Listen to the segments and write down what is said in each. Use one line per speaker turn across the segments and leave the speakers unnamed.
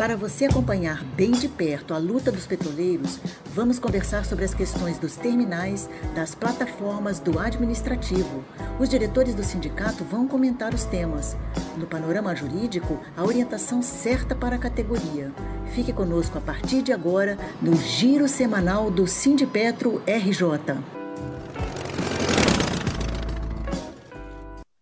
Para você acompanhar bem de perto a luta dos petroleiros, vamos conversar sobre as questões dos terminais, das plataformas, do administrativo. Os diretores do sindicato vão comentar os temas. No panorama jurídico, a orientação certa para a categoria. Fique conosco a partir de agora no Giro Semanal do Sindipetro RJ.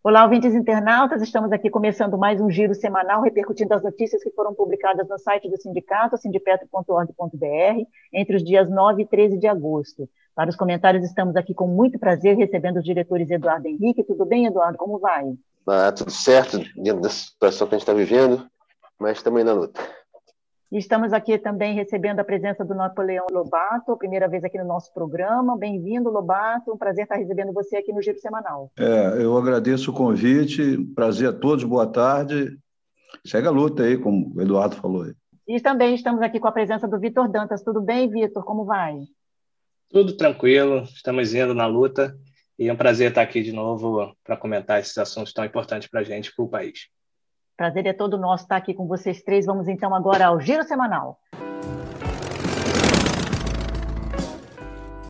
Olá, ouvintes internautas, estamos aqui começando mais um giro semanal repercutindo as notícias que foram publicadas no site do sindicato, sindipetro.org.br, entre os dias 9 e 13 de agosto. Para os comentários, estamos aqui com muito prazer recebendo os diretores Eduardo Henrique. Tudo bem, Eduardo? Como vai?
Ah, tudo certo, dentro da situação que a gente está vivendo, mas também na luta.
Estamos aqui também recebendo a presença do Napoleão Lobato, primeira vez aqui no nosso programa. Bem-vindo, Lobato. Um prazer estar recebendo você aqui no Giro Semanal.
É, eu agradeço o convite. Prazer a todos, boa tarde. Segue a luta aí, como o Eduardo falou aí.
E também estamos aqui com a presença do Vitor Dantas. Tudo bem, Vitor? Como vai?
Tudo tranquilo, estamos indo na luta e é um prazer estar aqui de novo para comentar esses assuntos tão importantes para a gente, para o país.
Prazer é todo nosso estar aqui com vocês três. Vamos então agora ao Giro Semanal.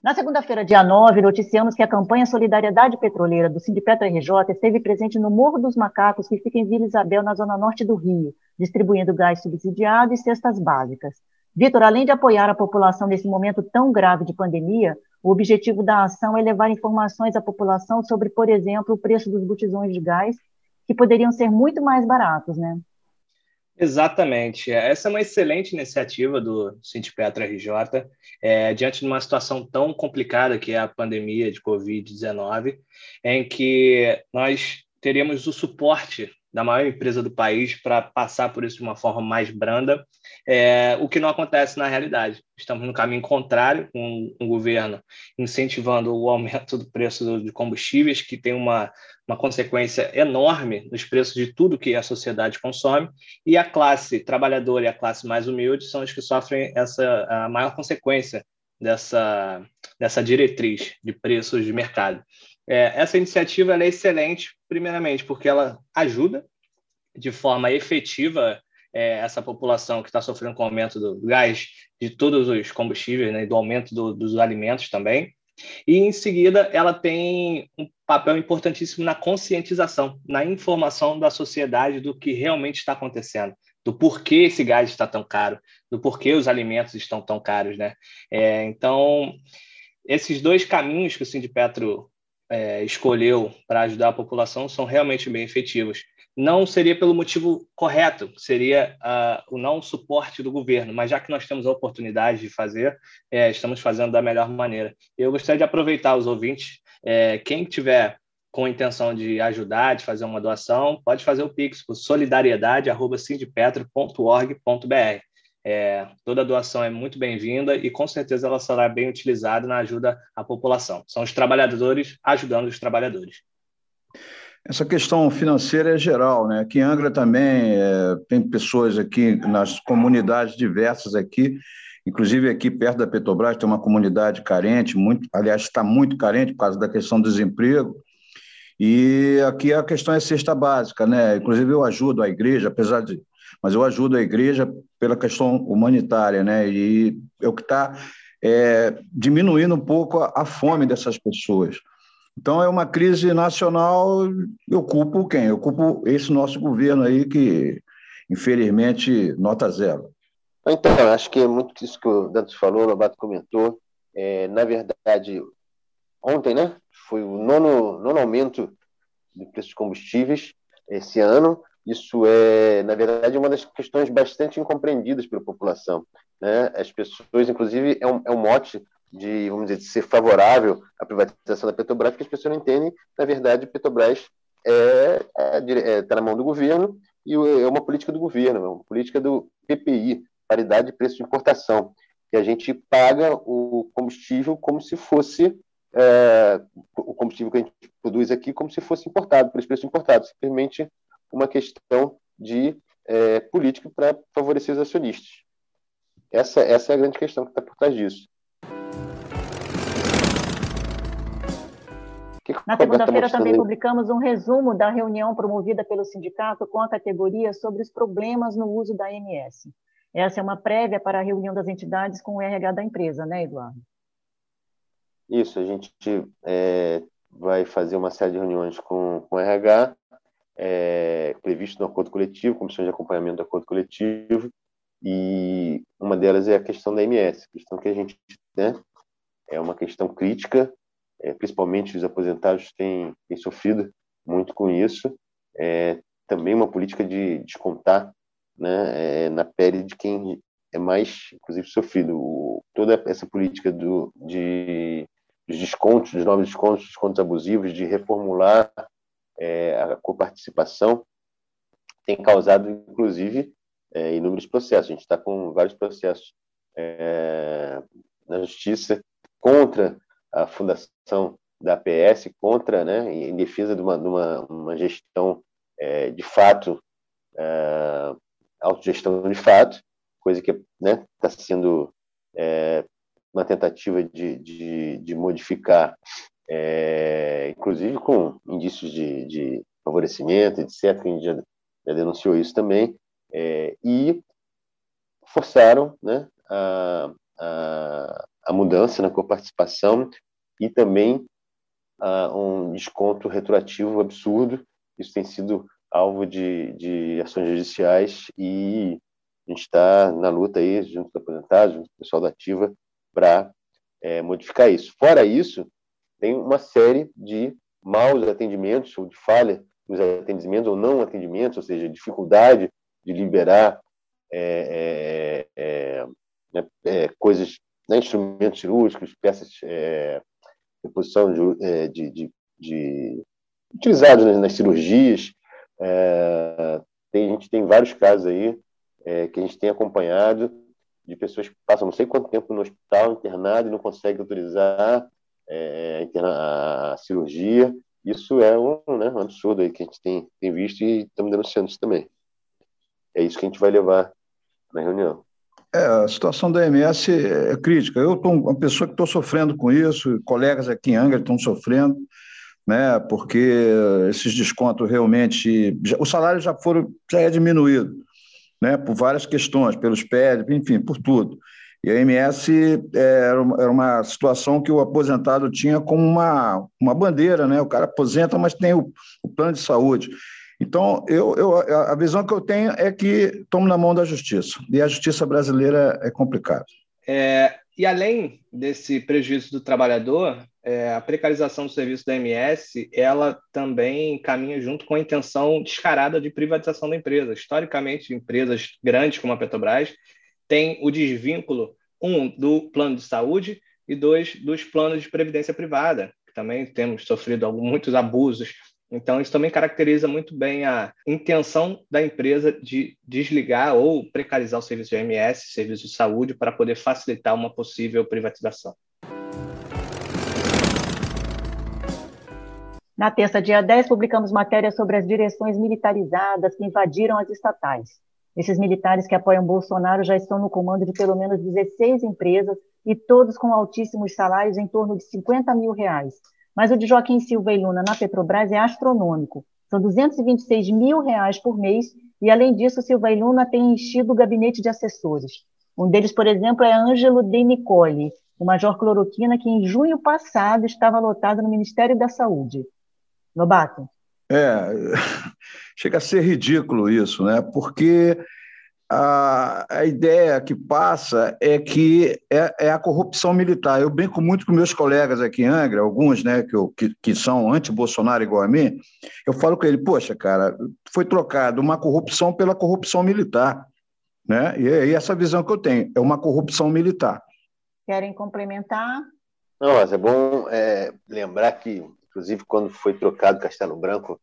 Na segunda-feira, dia 9, noticiamos que a campanha Solidariedade Petroleira do Sindipetro RJ esteve presente no Morro dos Macacos, que fica em Vila Isabel, na zona norte do Rio, distribuindo gás subsidiado e cestas básicas. Vitor, além de apoiar a população nesse momento tão grave de pandemia, o objetivo da ação é levar informações à população sobre, por exemplo, o preço dos botijões de gás que poderiam ser muito mais baratos, né?
Exatamente. Essa é uma excelente iniciativa do Sindipetra RJ, é, diante de uma situação tão complicada que é a pandemia de Covid-19, em que nós teríamos o suporte da maior empresa do país para passar por isso de uma forma mais branda, é, o que não acontece na realidade. Estamos no caminho contrário, com o governo incentivando o aumento do preço de combustíveis, que tem uma, uma consequência enorme nos preços de tudo que a sociedade consome, e a classe trabalhadora e a classe mais humilde são os que sofrem essa a maior consequência dessa, dessa diretriz de preços de mercado. É, essa iniciativa é excelente, primeiramente, porque ela ajuda de forma efetiva é, essa população que está sofrendo com o aumento do gás, de todos os combustíveis, né, do aumento do, dos alimentos também. E, em seguida, ela tem um papel importantíssimo na conscientização, na informação da sociedade do que realmente está acontecendo, do porquê esse gás está tão caro, do porquê os alimentos estão tão caros. Né? É, então, esses dois caminhos que o Sindipetro é, escolheu para ajudar a população são realmente bem efetivos. Não seria pelo motivo correto, seria uh, o não suporte do governo, mas já que nós temos a oportunidade de fazer, é, estamos fazendo da melhor maneira. Eu gostaria de aproveitar os ouvintes, é, quem tiver com intenção de ajudar, de fazer uma doação, pode fazer o Pix por solidariedade.sindipetro.org.br. É, toda doação é muito bem-vinda e com certeza ela será bem utilizada na ajuda à população. São os trabalhadores ajudando os trabalhadores.
Essa questão financeira é geral, né? Aqui em Angra também é, tem pessoas aqui nas comunidades diversas aqui, inclusive aqui perto da Petrobras tem uma comunidade carente, muito, aliás está muito carente por causa da questão do desemprego. E aqui a questão é cesta básica, né? Inclusive eu ajudo a igreja, apesar de mas eu ajudo a igreja pela questão humanitária, né? E é o que está é, diminuindo um pouco a, a, fome dessas pessoas. Então é uma crise nacional. Eu culpo quem? Eu culpo esse nosso governo aí que, infelizmente, nota zero.
Então, acho que é muito isso que o Dantas falou, o Lobato comentou. É, na verdade, ontem, né? Foi o nono, nono aumento do preço de combustíveis esse ano. Isso é, na verdade, uma das questões bastante incompreendidas pela população. Né? As pessoas, inclusive, é um, é um mote de, vamos dizer, de ser favorável à privatização da Petrobras, porque as pessoas não entendem, na verdade, a Petrobras está é, é, é, tá na mão do governo e é uma política do governo, é uma política do PPI, paridade de preço de importação, que a gente paga o combustível como se fosse é, o combustível que a gente produz aqui como se fosse importado, por esse preço importado, simplesmente uma questão de é, política para favorecer os acionistas. Essa, essa é a grande questão que está por trás disso.
Na segunda-feira também publicamos um resumo da reunião promovida pelo sindicato com a categoria sobre os problemas no uso da AMS. Essa é uma prévia para a reunião das entidades com o RH da empresa, né, Eduardo?
Isso, a gente é, vai fazer uma série de reuniões com, com o RH, é, previsto no acordo coletivo, comissão de acompanhamento do acordo coletivo, e uma delas é a questão da MS, questão que a gente né, é uma questão crítica, é, principalmente os aposentados têm, têm sofrido muito com isso, é, também uma política de descontar né, é, na pele de quem é mais, inclusive, sofrido. O, toda essa política do, de dos descontos, dos novos descontos, descontos abusivos, de reformular é, a coparticipação, tem causado, inclusive, é, inúmeros processos. A gente está com vários processos é, na justiça contra a fundação da APS, contra, né, em defesa de uma, de uma, uma gestão é, de fato, é, autogestão de fato, coisa que está né, tá sendo é, uma tentativa de, de, de modificar, é, inclusive com indícios de, de favorecimento, etc., a gente já, já denunciou isso também, é, e forçaram né, a, a, a, mudança na coparticipação e também a, um desconto retroativo absurdo. Isso tem sido alvo de, de ações judiciais e a gente está na luta aí, junto com aposentados, junto com o pessoal da Ativa, para é, modificar isso. Fora isso, tem uma série de maus atendimentos ou de falha nos atendimentos ou não atendimentos, ou seja, dificuldade de liberar é, é, é, né, é coisas, né, instrumentos cirúrgicos, peças é, de, é, de, de, de utilizados nas, nas cirurgias. tem, a gente tem vários casos aí que a gente tem acompanhado de pessoas que passam não sei quanto tempo no hospital internado e não conseguem autorizar a, a cirurgia. Isso é um, né, um absurdo aí que a gente tem, tem visto e estamos denunciando isso também. É isso que a gente vai levar na reunião.
É, a situação da MS é crítica. Eu sou uma pessoa que estou sofrendo com isso, colegas aqui em Angra estão sofrendo, né, porque esses descontos realmente. o salário já, foram, já é diminuído, né, por várias questões, pelos pés, enfim, por tudo. E a MS é, era uma situação que o aposentado tinha como uma, uma bandeira, né? O cara aposenta, mas tem o, o plano de saúde. Então, eu, eu, a visão que eu tenho é que tomo na mão da justiça. E a justiça brasileira é complicada.
É, e além desse prejuízo do trabalhador, é, a precarização do serviço da MS, ela também caminha junto com a intenção descarada de privatização da empresa. Historicamente, empresas grandes como a Petrobras têm o desvínculo, um, do plano de saúde e dois, dos planos de previdência privada, que também temos sofrido muitos abusos então, isso também caracteriza muito bem a intenção da empresa de desligar ou precarizar o serviço de OMS, serviço de saúde, para poder facilitar uma possível privatização.
Na terça, dia 10, publicamos matéria sobre as direções militarizadas que invadiram as estatais. Esses militares que apoiam Bolsonaro já estão no comando de pelo menos 16 empresas e todos com altíssimos salários em torno de 50 mil reais, mas o de Joaquim Silva e Luna na Petrobras é astronômico. São 226 mil reais por mês e, além disso, Silva e Luna têm enchido o gabinete de assessores. Um deles, por exemplo, é Ângelo De Nicole, o major cloroquina que em junho passado estava lotado no Ministério da Saúde. Lobato.
É, chega a ser ridículo isso, né? Porque a, a ideia que passa é que é, é, a corrupção militar. Eu brinco muito com meus colegas aqui em Angra, alguns né, que, eu, que, que são anti-Bolsonaro igual a mim, eu falo com ele, poxa, cara, foi trocado uma corrupção pela corrupção militar. Né? E é essa visão que eu tenho, é uma corrupção militar.
Querem complementar?
Não, mas é bom é, lembrar que, inclusive, quando foi trocado Castelo Branco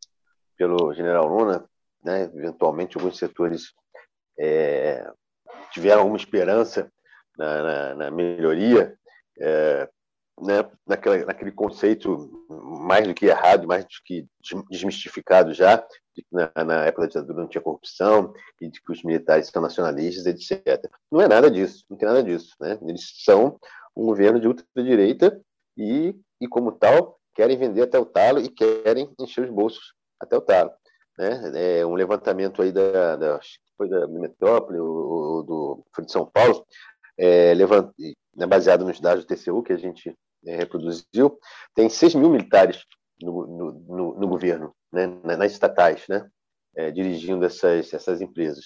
pelo general Luna, né, eventualmente alguns setores é, tiveram alguma esperança na, na, na melhoria, é, né, naquela, naquele conceito mais do que errado, mais do que desmistificado já, de que na, na, época da ditadura não tinha corrupção e de que os militares são nacionalistas, etc. Não é nada disso, não tem nada disso. Né? Eles são um governo de ultradireita e, e, como tal, querem vender até o talo e querem encher os bolsos até o talo. né? É um levantamento aí da, da foi da Metrópole ou, do foi de São Paulo, é, levant, né, baseado nos dados do TCU que a gente é, reproduziu, tem 6 mil militares no, no, no, no governo, né, nas estatais, né, é, dirigindo essas, essas empresas.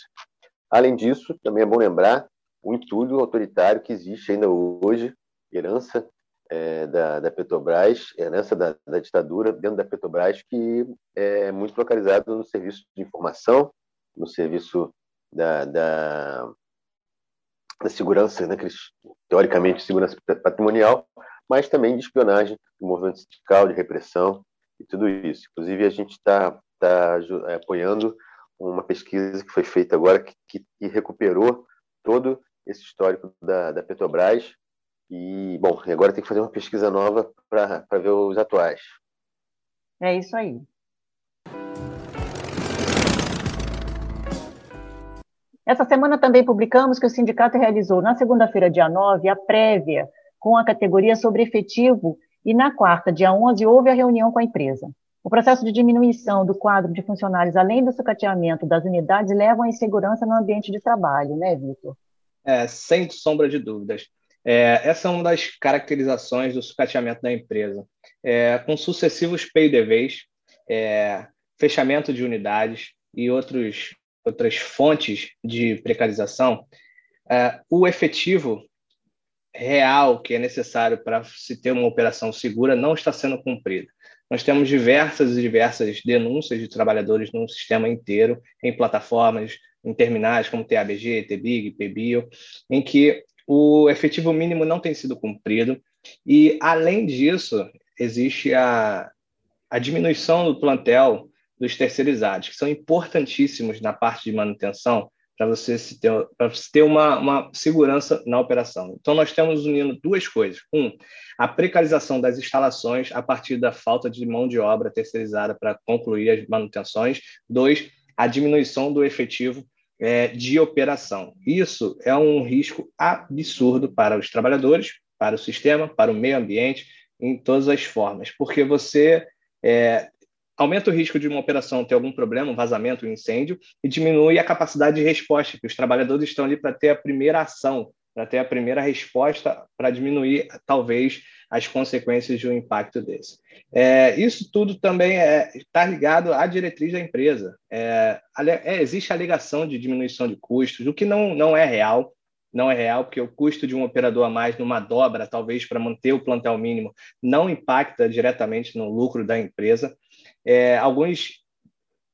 Além disso, também é bom lembrar o entulho autoritário que existe ainda hoje, herança é, da, da, Petrobras, herança da, da, ditadura dentro da Petrobras, que é muito localizado no serviço de informação, no serviço da, da, da segurança, né, teoricamente segurança patrimonial, mas também de espionagem, de movimento sindical, de repressão e tudo isso. Inclusive, a gente está tá, tá apoiando uma pesquisa que foi feita agora que, que, que recuperou todo esse histórico da, da Petrobras e, bom, agora tem que fazer uma pesquisa nova para ver os atuais.
É isso aí. Essa semana também publicamos que o sindicato realizou, na segunda-feira, dia 9, a prévia com a categoria sobre efetivo e na quarta, dia 11, houve a reunião com a empresa. O processo de diminuição do quadro de funcionários, além do sucateamento das unidades, leva à insegurança no ambiente de trabalho, né, Vitor?
É, sem sombra de dúvidas. É, essa é uma das caracterizações do sucateamento da empresa. É, com sucessivos PIDVs, é, fechamento de unidades e outros, outras fontes de precarização, é, o efetivo real que é necessário para se ter uma operação segura não está sendo cumprido. Nós temos diversas e diversas denúncias de trabalhadores no sistema inteiro, em plataformas, em terminais como TABG, TBIG, PBio, em que o efetivo mínimo não tem sido cumprido. E, além disso, existe a, a diminuição do plantel dos terceirizados, que são importantíssimos na parte de manutenção para você ter, você ter uma, uma segurança na operação. Então, nós temos unindo duas coisas. Um, a precarização das instalações a partir da falta de mão de obra terceirizada para concluir as manutenções. Dois, a diminuição do efetivo é, de operação. Isso é um risco absurdo para os trabalhadores, para o sistema, para o meio ambiente, em todas as formas, porque você é, aumenta o risco de uma operação ter algum problema, um vazamento, um incêndio, e diminui a capacidade de resposta, que os trabalhadores estão ali para ter a primeira ação, para ter a primeira resposta, para diminuir, talvez, as consequências de um impacto desse. É, isso tudo também está é, ligado à diretriz da empresa. É, é, existe alegação de diminuição de custos, o que não, não é real, não é real, porque o custo de um operador a mais numa dobra, talvez para manter o plantel mínimo, não impacta diretamente no lucro da empresa. É, alguns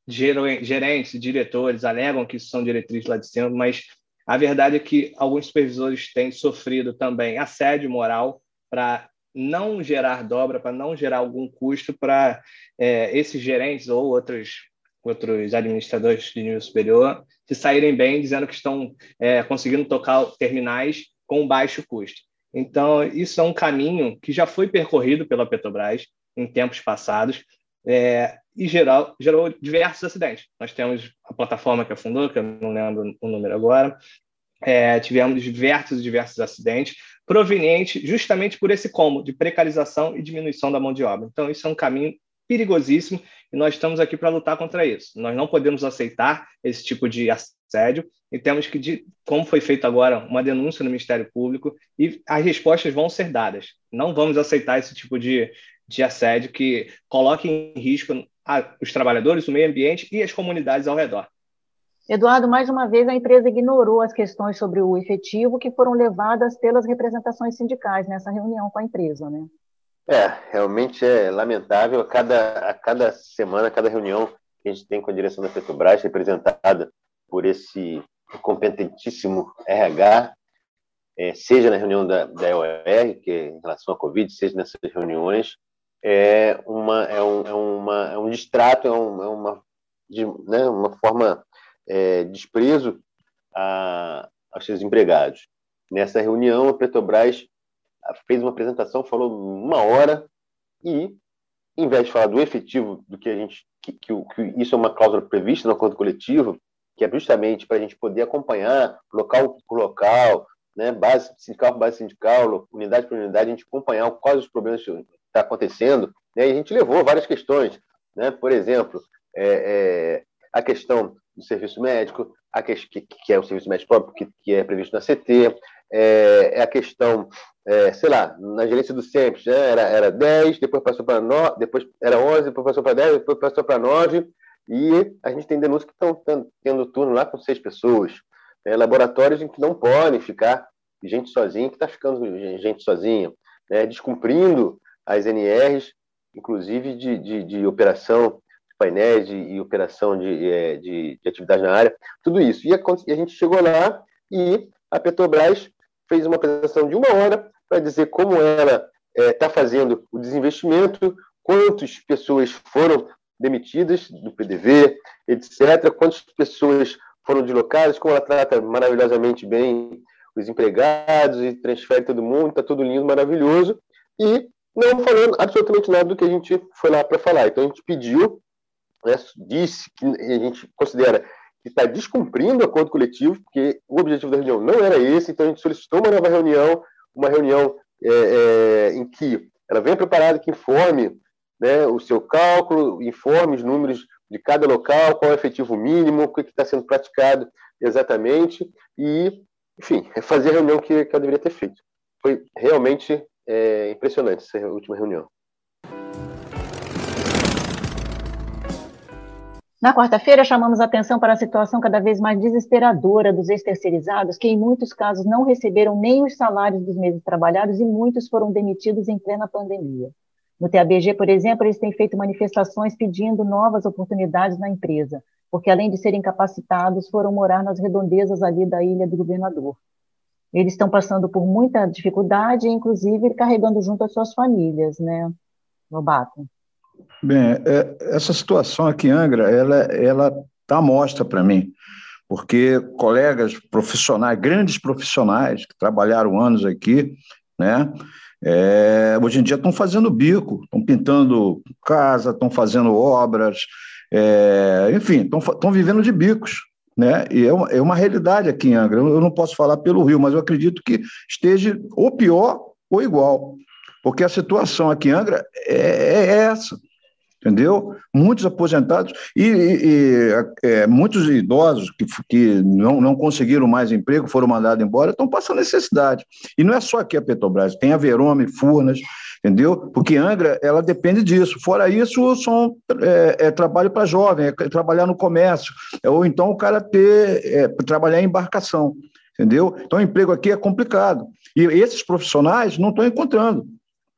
gerentes, diretores alegam que isso são diretrizes lá de cima, mas a verdade é que alguns supervisores têm sofrido também assédio moral para não gerar dobra, para não gerar algum custo para é, esses gerentes ou outros, outros administradores de nível superior se saírem bem, dizendo que estão é, conseguindo tocar terminais com baixo custo. Então, isso é um caminho que já foi percorrido pela Petrobras em tempos passados é, e geral, gerou diversos acidentes. Nós temos a plataforma que afundou, que eu não lembro o número agora, é, tivemos diversos diversos acidentes provenientes justamente por esse combo de precarização e diminuição da mão de obra. Então, isso é um caminho perigosíssimo e nós estamos aqui para lutar contra isso. Nós não podemos aceitar esse tipo de assédio e temos que, como foi feito agora, uma denúncia no Ministério Público e as respostas vão ser dadas. Não vamos aceitar esse tipo de, de assédio que coloque em risco os trabalhadores, o meio ambiente e as comunidades ao redor.
Eduardo, mais uma vez a empresa ignorou as questões sobre o efetivo que foram levadas pelas representações sindicais nessa reunião com a empresa, né?
É, realmente é lamentável. A cada, a cada semana, a cada reunião que a gente tem com a direção da Petrobras, representada por esse competentíssimo RH, é, seja na reunião da, da EOR, que é em relação à Covid, seja nessas reuniões, é, uma, é, um, é, uma, é um distrato, é, um, é uma, de, né, uma forma é, desprezo a, aos seus empregados. Nessa reunião, a Petrobras fez uma apresentação, falou uma hora e, em vez de falar do efetivo, do que a gente, que, que, que isso é uma cláusula prevista no acordo coletivo, que é justamente para a gente poder acompanhar local por local, né, base sindical por base sindical, unidade por unidade, a gente acompanhar quais os problemas que estão tá acontecendo, né, e a gente levou várias questões, né, por exemplo, é, é, a questão do serviço médico, a que, que é o serviço médico próprio, que, que é previsto na CT, é, é a questão, é, sei lá, na gerência do SEMPS, né, era, era 10, depois passou para 9, depois era 11, depois passou para 10, depois passou para 9, e a gente tem denúncias que estão tendo turno lá com seis pessoas. É, laboratórios em que não podem ficar gente sozinha, que está ficando gente sozinha, né, descumprindo as NRs, inclusive de, de, de operação de painéis de, e operação de, é, de, de, atividade na área, tudo isso. E a, e a gente chegou lá e a Petrobras fez uma apresentação de uma hora para dizer como ela está é, fazendo o desinvestimento, quantas pessoas foram demitidas do PDV, etc., quantas pessoas foram deslocadas, como ela trata maravilhosamente bem os empregados e transfere todo mundo, está tudo lindo, maravilhoso, e não falando absolutamente nada do que a gente foi lá para falar. Então a gente pediu, né, disse que a gente considera que está descumprindo o acordo coletivo, porque o objetivo da reunião não era esse, então a gente solicitou uma nova reunião, uma reunião é, é, em que ela venha preparada, que informe né, o seu cálculo, informe os números de cada local, qual é o efetivo mínimo, o que está sendo praticado exatamente, e, enfim, é fazer a reunião que, que ela deveria ter feito. Foi realmente é, impressionante essa última reunião.
Na quarta-feira, chamamos atenção para a situação cada vez mais desesperadora dos ex-terceirizados, que em muitos casos não receberam nem os salários dos meses trabalhados e muitos foram demitidos em plena pandemia. No TABG, por exemplo, eles têm feito manifestações pedindo novas oportunidades na empresa, porque além de serem capacitados, foram morar nas redondezas ali da ilha do governador. Eles estão passando por muita dificuldade, inclusive carregando junto as suas famílias, né, Lobato?
Bem, é, essa situação aqui em Angra, ela ela está mostra para mim, porque colegas profissionais, grandes profissionais que trabalharam anos aqui, né, é, hoje em dia estão fazendo bico, estão pintando casa, estão fazendo obras, é, enfim, estão vivendo de bicos. Né? E é uma, é uma realidade aqui em Angra. Eu não posso falar pelo Rio, mas eu acredito que esteja ou pior ou igual, porque a situação aqui em Angra é, é essa entendeu? Muitos aposentados e, e, e é, muitos idosos que, que não, não conseguiram mais emprego, foram mandados embora, estão passando necessidade. E não é só aqui a Petrobras, tem a Verome, Furnas, entendeu? Porque Angra, ela depende disso. Fora isso, são, é, é trabalho para jovem, é trabalhar no comércio, é, ou então o cara ter, é, trabalhar em embarcação, entendeu? Então, o emprego aqui é complicado. E esses profissionais não estão encontrando.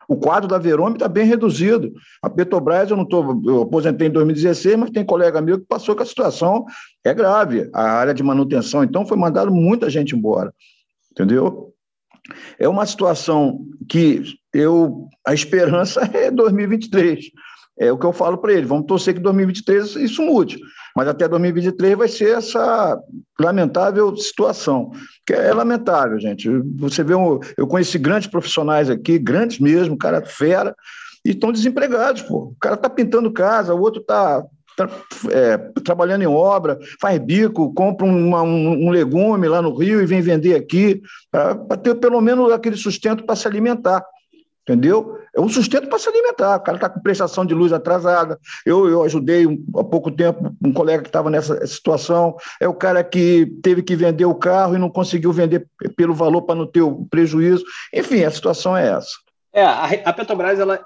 O quadro da Verome está bem reduzido. A Petrobras, eu não estou, eu aposentei em 2016, mas tem colega meu que passou que a situação é grave. A área de manutenção, então, foi mandado muita gente embora. Entendeu? É uma situação que eu a esperança é 2023. É o que eu falo para ele. Vamos torcer que 2023 isso mude. Mas até 2023 vai ser essa lamentável situação. Que é lamentável, gente. Você vê, um, eu conheci grandes profissionais aqui, grandes mesmo, cara fera, e estão desempregados, pô. O cara está pintando casa, o outro está é, trabalhando em obra, faz bico, compra uma, um, um, legume lá no Rio e vem vender aqui, para ter pelo menos aquele sustento para se alimentar entendeu? É um sustento para se alimentar. O cara está com prestação de luz atrasada. Eu, eu ajudei um, há pouco tempo um colega que estava nessa situação. É o cara que teve que vender o carro e não conseguiu vender pelo valor para não ter o prejuízo. Enfim, a situação é essa.
É, a, Petrobras ela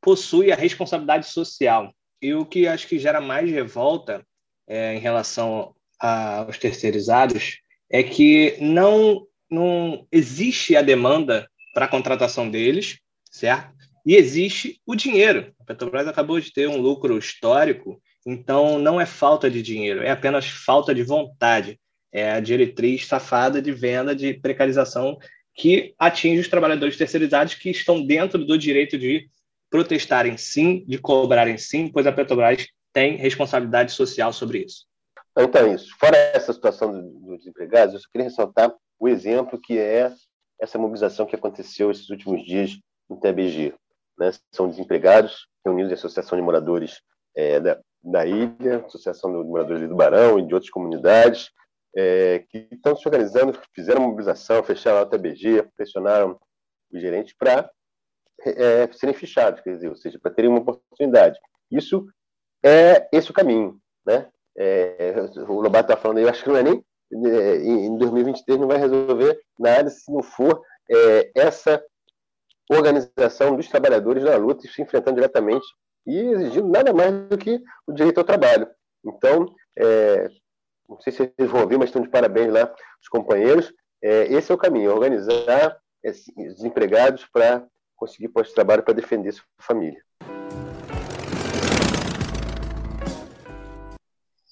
possui a responsabilidade social. E o que acho que gera mais revolta é, em relação aos terceirizados é que não, não existe a demanda para a contratação deles certo? E existe o dinheiro. A Petrobras acabou de ter um lucro histórico, então não é falta de dinheiro, é apenas falta de vontade. É a diretriz safada de venda de precarização que atinge os trabalhadores terceirizados que estão dentro do direito de protestarem sim, de cobrarem sim, pois a Petrobras tem responsabilidade social sobre isso.
Então, é isso. Fora essa situação dos desempregados, eu só queria ressaltar o exemplo que é essa mobilização que aconteceu esses últimos dias no TBG. Né? São desempregados reunidos em associação de moradores é, da, da, ilha, associação de moradores do Barão e de outras comunidades, é, que estão se organizando, fizeram mobilização, fecharam o TBG, pressionaram os gerentes para é, serem fichados, quer dizer, ou seja, para terem uma oportunidade. Isso é esse o caminho. Né? É, o Lobato está falando, eu acho que não é nem é, em 2023 não vai resolver nada se não for é, essa organização dos trabalhadores na luta se enfrentando diretamente e exigindo nada mais do que o direito ao trabalho. Então, é, não sei se vocês vão ouvir, mas estão de parabéns lá os companheiros. É, esse é o caminho, organizar os empregados para conseguir de trabalho para defender sua família.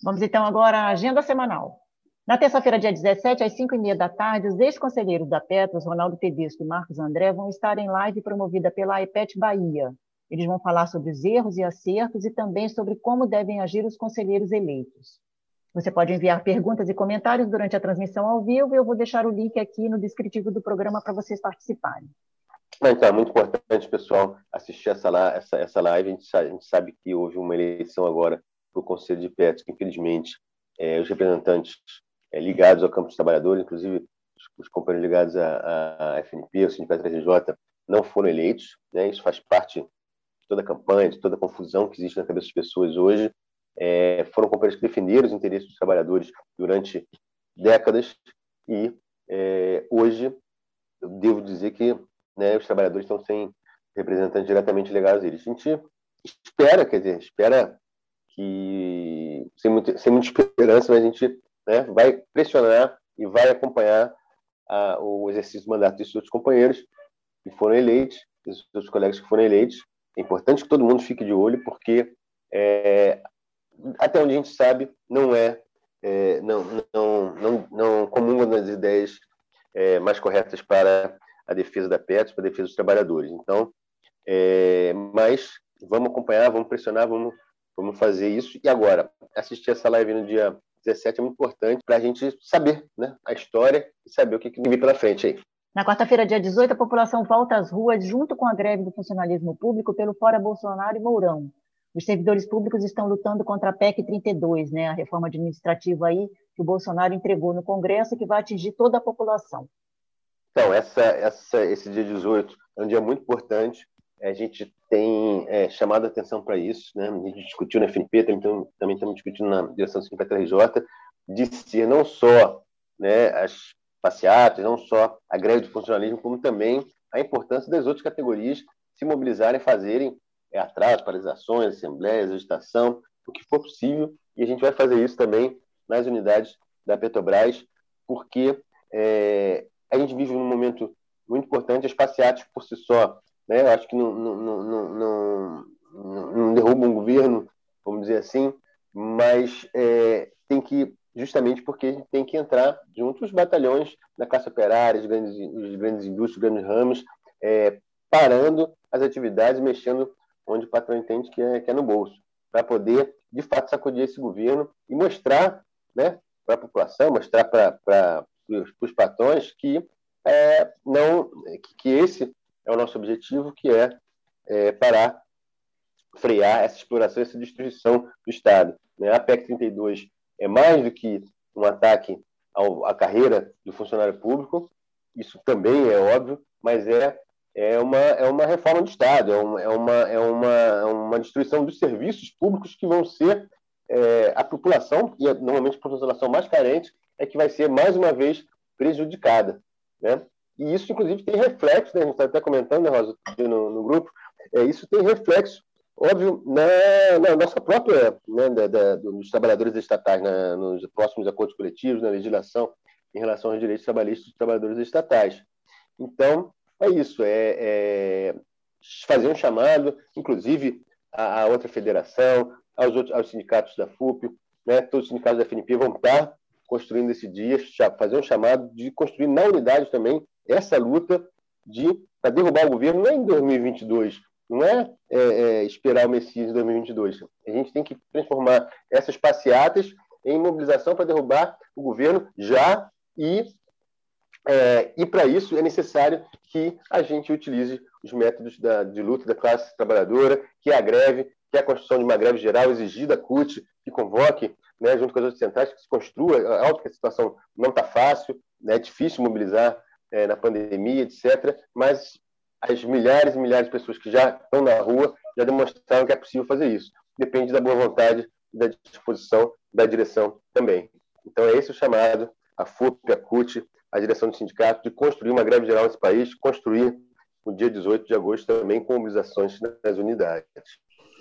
Vamos então agora à agenda semanal. Na terça-feira, dia 17, às 5h30 da tarde, os ex-conselheiros da Petros, Ronaldo Tedesco e Marcos André, vão estar em live promovida pela IPET Bahia. Eles vão falar sobre os erros e acertos e também sobre como devem agir os conselheiros eleitos. Você pode enviar perguntas e comentários durante a transmissão ao vivo e eu vou deixar o link aqui no descritivo do programa para vocês participarem.
Então, é muito importante, pessoal, assistir essa, essa, essa live. A gente, sabe, a gente sabe que houve uma eleição agora para o Conselho de Petros, que infelizmente é, os representantes é, ligados ao campo dos trabalhadores, inclusive os, os companheiros ligados à, à FNP, ao Sindicato RJ, não foram eleitos. Né? Isso faz parte de toda a campanha, de toda a confusão que existe na cabeça das pessoas hoje. É, foram companheiros que defenderam os interesses dos trabalhadores durante décadas e é, hoje eu devo dizer que né, os trabalhadores estão sem representantes diretamente ligados a eles. A gente espera, quer dizer, espera que sem, muito, sem muita esperança, mas a gente né, vai pressionar e vai acompanhar a, o exercício do mandato dos seus companheiros que foram eleitos, dos seus colegas que foram eleitos. É importante que todo mundo fique de olho, porque é, até onde a gente sabe, não é, é não, não, não, não comunga nas ideias é, mais corretas para a defesa da Petros, para a defesa dos trabalhadores. Então, é, mas vamos acompanhar, vamos pressionar, vamos, vamos fazer isso. E agora, assistir essa live no dia 17 é muito importante para a gente saber né, a história e saber o que, que vem pela frente aí.
Na quarta-feira, dia 18, a população volta às ruas junto com a greve do funcionalismo público pelo Fora Bolsonaro e Mourão. Os servidores públicos estão lutando contra a PEC 32, né, a reforma administrativa aí que o Bolsonaro entregou no Congresso e que vai atingir toda a população.
Então, essa, essa, esse dia 18 é um dia muito importante. A gente tem é, chamado a atenção para isso. Né? A gente discutiu na FNP, também, também estamos discutindo na direção do RJ, de ser não só né, as passeatas, não só a greve do funcionalismo, como também a importância das outras categorias se mobilizarem, fazerem é, paralisações, assembleias, agitação, o que for possível. E a gente vai fazer isso também nas unidades da Petrobras, porque é, a gente vive num momento muito importante. As passeatas, por si só, né, eu acho que não, não, não, não, não derrubam um governo, vamos dizer assim, mas é, tem que justamente porque a gente tem que entrar junto os batalhões da classe operária, os grandes, os grandes indústrias, os grandes ramos, é, parando as atividades, mexendo onde o patrão entende que é, que é no bolso, para poder, de fato, sacudir esse governo e mostrar né, para a população, mostrar para os patrões que, é, não, que, que, esse é o nosso objetivo, que é, é parar, frear essa exploração, essa destruição do Estado. Né? A PEC 32 é mais do que um ataque ao, à carreira do funcionário público, isso também é óbvio, mas é é uma, é uma reforma do Estado, é uma, é uma, é uma, é uma destruição dos serviços públicos que vão ser é, a população, e normalmente a população mais carente, é que vai ser mais uma vez prejudicada. Né? E isso, inclusive, tem reflexo, né? a gente está até comentando, né, Rosa, no, no grupo, é, isso tem reflexo, óbvio, na, na nossa própria, né, da, da, dos trabalhadores estatais, na, nos próximos acordos coletivos, na legislação em relação aos direitos trabalhistas dos trabalhadores estatais. Então, é isso, é, é fazer um chamado, inclusive a outra federação, aos, outros, aos sindicatos da FUP, né, todos os sindicatos da FNP vão estar construindo esse dia, fazer um chamado de construir na unidade também essa luta de para derrubar o governo não é em 2022, não é, é, é esperar o Messias em 2022. A gente tem que transformar essas passeatas em mobilização para derrubar o governo já e é, e para isso é necessário que a gente utilize os métodos da, de luta da classe trabalhadora, que é a greve, que é a construção de uma greve geral exigida, CUT, que convoque, né, junto com as outras centrais, que se construa. É óbvio que a situação não está fácil, né, é difícil mobilizar é, na pandemia, etc., mas as milhares e milhares de pessoas que já estão na rua já demonstraram que é possível fazer isso. depende da boa vontade e da disposição da direção também. Então, é esse o chamado, a FUP, a CUT, a direção do sindicato, de construir uma greve geral nesse país, construir o dia 18 de agosto também com mobilizações nas unidades.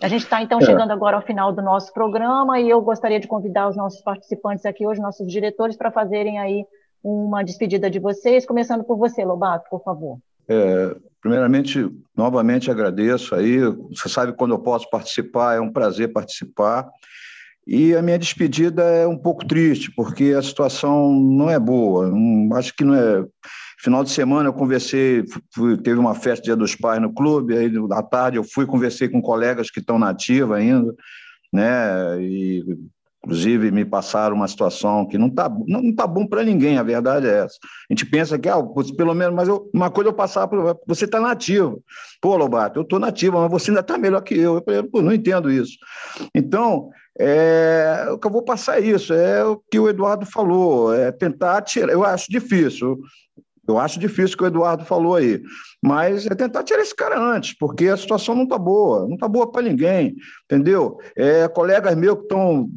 A gente está, então, é. chegando agora ao final do nosso programa e eu gostaria de convidar os nossos participantes aqui hoje, nossos diretores, para fazerem aí uma despedida de vocês, começando por você, Lobato, por favor.
É, primeiramente, novamente agradeço aí. Você sabe quando eu posso participar, é um prazer participar. E a minha despedida é um pouco triste, porque a situação não é boa. Não, acho que não é. Final de semana eu conversei, fui, teve uma festa Dia dos Pais no clube, aí à tarde eu fui conversei com colegas que estão na ativa ainda, né? E Inclusive, me passaram uma situação que não está não, não tá bom para ninguém, a verdade é essa. A gente pensa que, ah, pelo menos, mas eu, uma coisa eu passar para você está nativo. Pô, Lobato, eu estou nativo, mas você ainda está melhor que eu. Eu Pô, não entendo isso. Então, é, o que eu vou passar é isso, é o que o Eduardo falou, é tentar tirar. Eu acho difícil. Eu acho difícil o que o Eduardo falou aí, mas é tentar tirar esse cara antes, porque a situação não está boa, não está boa para ninguém, entendeu? É, colegas meus que estão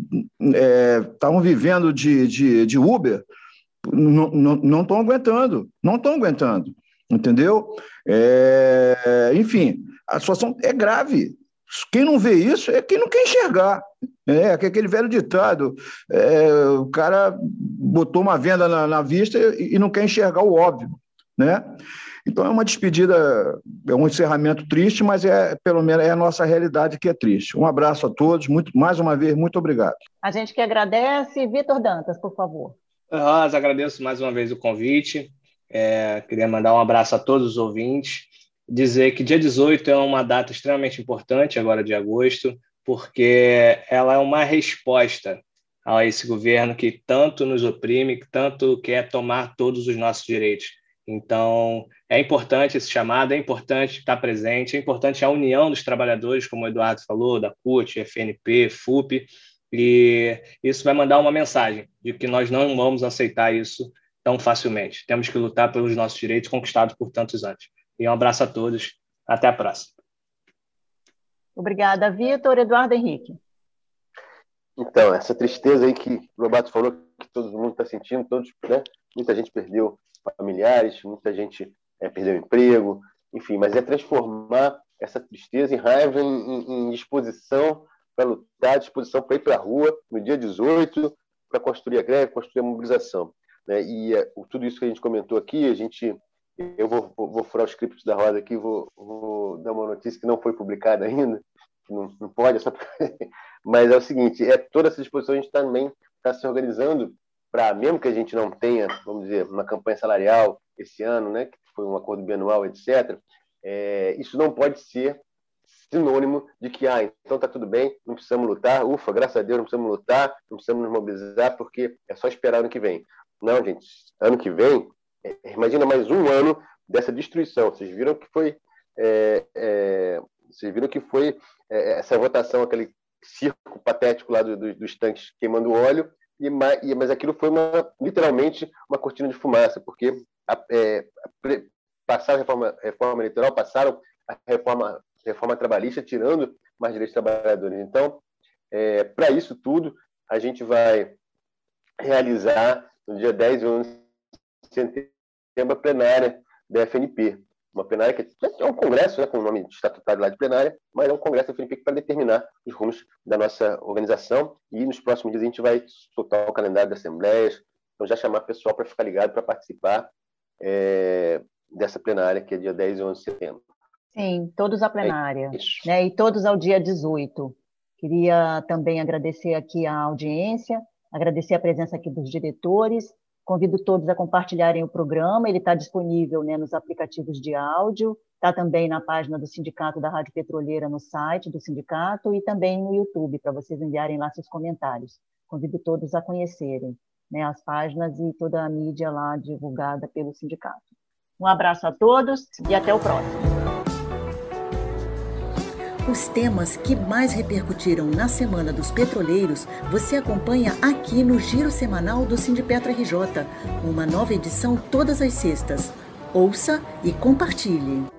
é, vivendo de, de, de Uber não estão aguentando, não estão aguentando, entendeu? É, enfim, a situação é grave. Quem não vê isso é quem não quer enxergar. É, aquele velho ditado: é, o cara botou uma venda na, na vista e, e, não quer enxergar o óbvio. Né? Então é uma despedida, é um encerramento triste, mas é pelo menos é a nossa realidade que é triste. Um abraço a todos, muito, mais uma vez, muito obrigado.
A gente que agradece. Vitor Dantas, por favor.
Rosa, agradeço mais uma vez o convite. É, queria mandar um abraço a todos os ouvintes dizer que dia 18 é uma data extremamente importante, agora de agosto, porque ela é uma resposta a esse governo que tanto nos oprime, que tanto quer tomar todos os nossos direitos. Então, é importante esse chamado, é importante estar presente, é importante a união dos trabalhadores, como o Eduardo falou, da CUT, FNP, FUP, e isso vai mandar uma mensagem de que nós não vamos aceitar isso tão facilmente. Temos que lutar pelos nossos direitos conquistados por tantos anos. E um abraço a todos. Até a próxima.
Obrigada, Vitor. Eduardo Henrique.
Então, essa tristeza aí que o Lobato falou que todo mundo está sentindo, todos, né? muita gente perdeu familiares, muita gente é, perdeu emprego, enfim, mas é transformar essa tristeza em raiva, em, em disposição para lutar, disposição para ir para a rua no dia 18, para construir a greve, construir a mobilização. Né? E é, tudo isso que a gente comentou aqui, a gente eu vou, vou, vou furar os scripts da roda aqui, vou, vou, dar uma notícia que não foi publicada ainda, não, não pode, é mas é o seguinte, é toda essa disposição a gente também está se organizando para, mesmo que a gente não tenha, vamos dizer, uma campanha salarial esse ano, né, que foi um acordo bianual, etc., é, isso não pode ser sinônimo de que, ah, então tá tudo bem, não precisamos lutar, ufa, graças a Deus não precisamos lutar, não precisamos nos mobilizar, porque é só esperar ano que vem. Não, gente, ano que vem imagina mais um ano dessa destruição. Vocês viram que foi, é, é, vocês viram que foi é, essa votação, aquele circo patético lá do, do, dos tanques queimando óleo, e, mas aquilo foi uma, literalmente uma cortina de fumaça, porque a, é, passaram a reforma, reforma eleitoral, passaram a reforma, reforma trabalhista, tirando mais direitos trabalhadores. Então, é, para isso tudo, a gente vai realizar no dia 10 e 11 de setembro a plenária da FNP. Uma plenária que é um congresso, né, com o nome estatutário lá de plenária, mas é um congresso da FNP para determinar os rumos da nossa organização. E nos próximos dias a gente vai soltar o calendário das assembleias, então já chamar o pessoal para ficar ligado para participar é, dessa plenária, que é dia 10 e 11 de setembro.
Sim, todos à plenária, é né, e todos ao dia 18. Queria também agradecer aqui a audiência, agradecer a presença aqui dos diretores Convido todos a compartilharem o programa, ele está disponível né, nos aplicativos de áudio, está também na página do Sindicato da Rádio Petroleira, no site do sindicato, e também no YouTube, para vocês enviarem lá seus comentários. Convido todos a conhecerem né, as páginas e toda a mídia lá divulgada pelo sindicato. Um abraço a todos e até o próximo.
Os temas que mais repercutiram na Semana dos Petroleiros você acompanha aqui no Giro Semanal do Sindipetra RJ, uma nova edição todas as sextas. Ouça e compartilhe.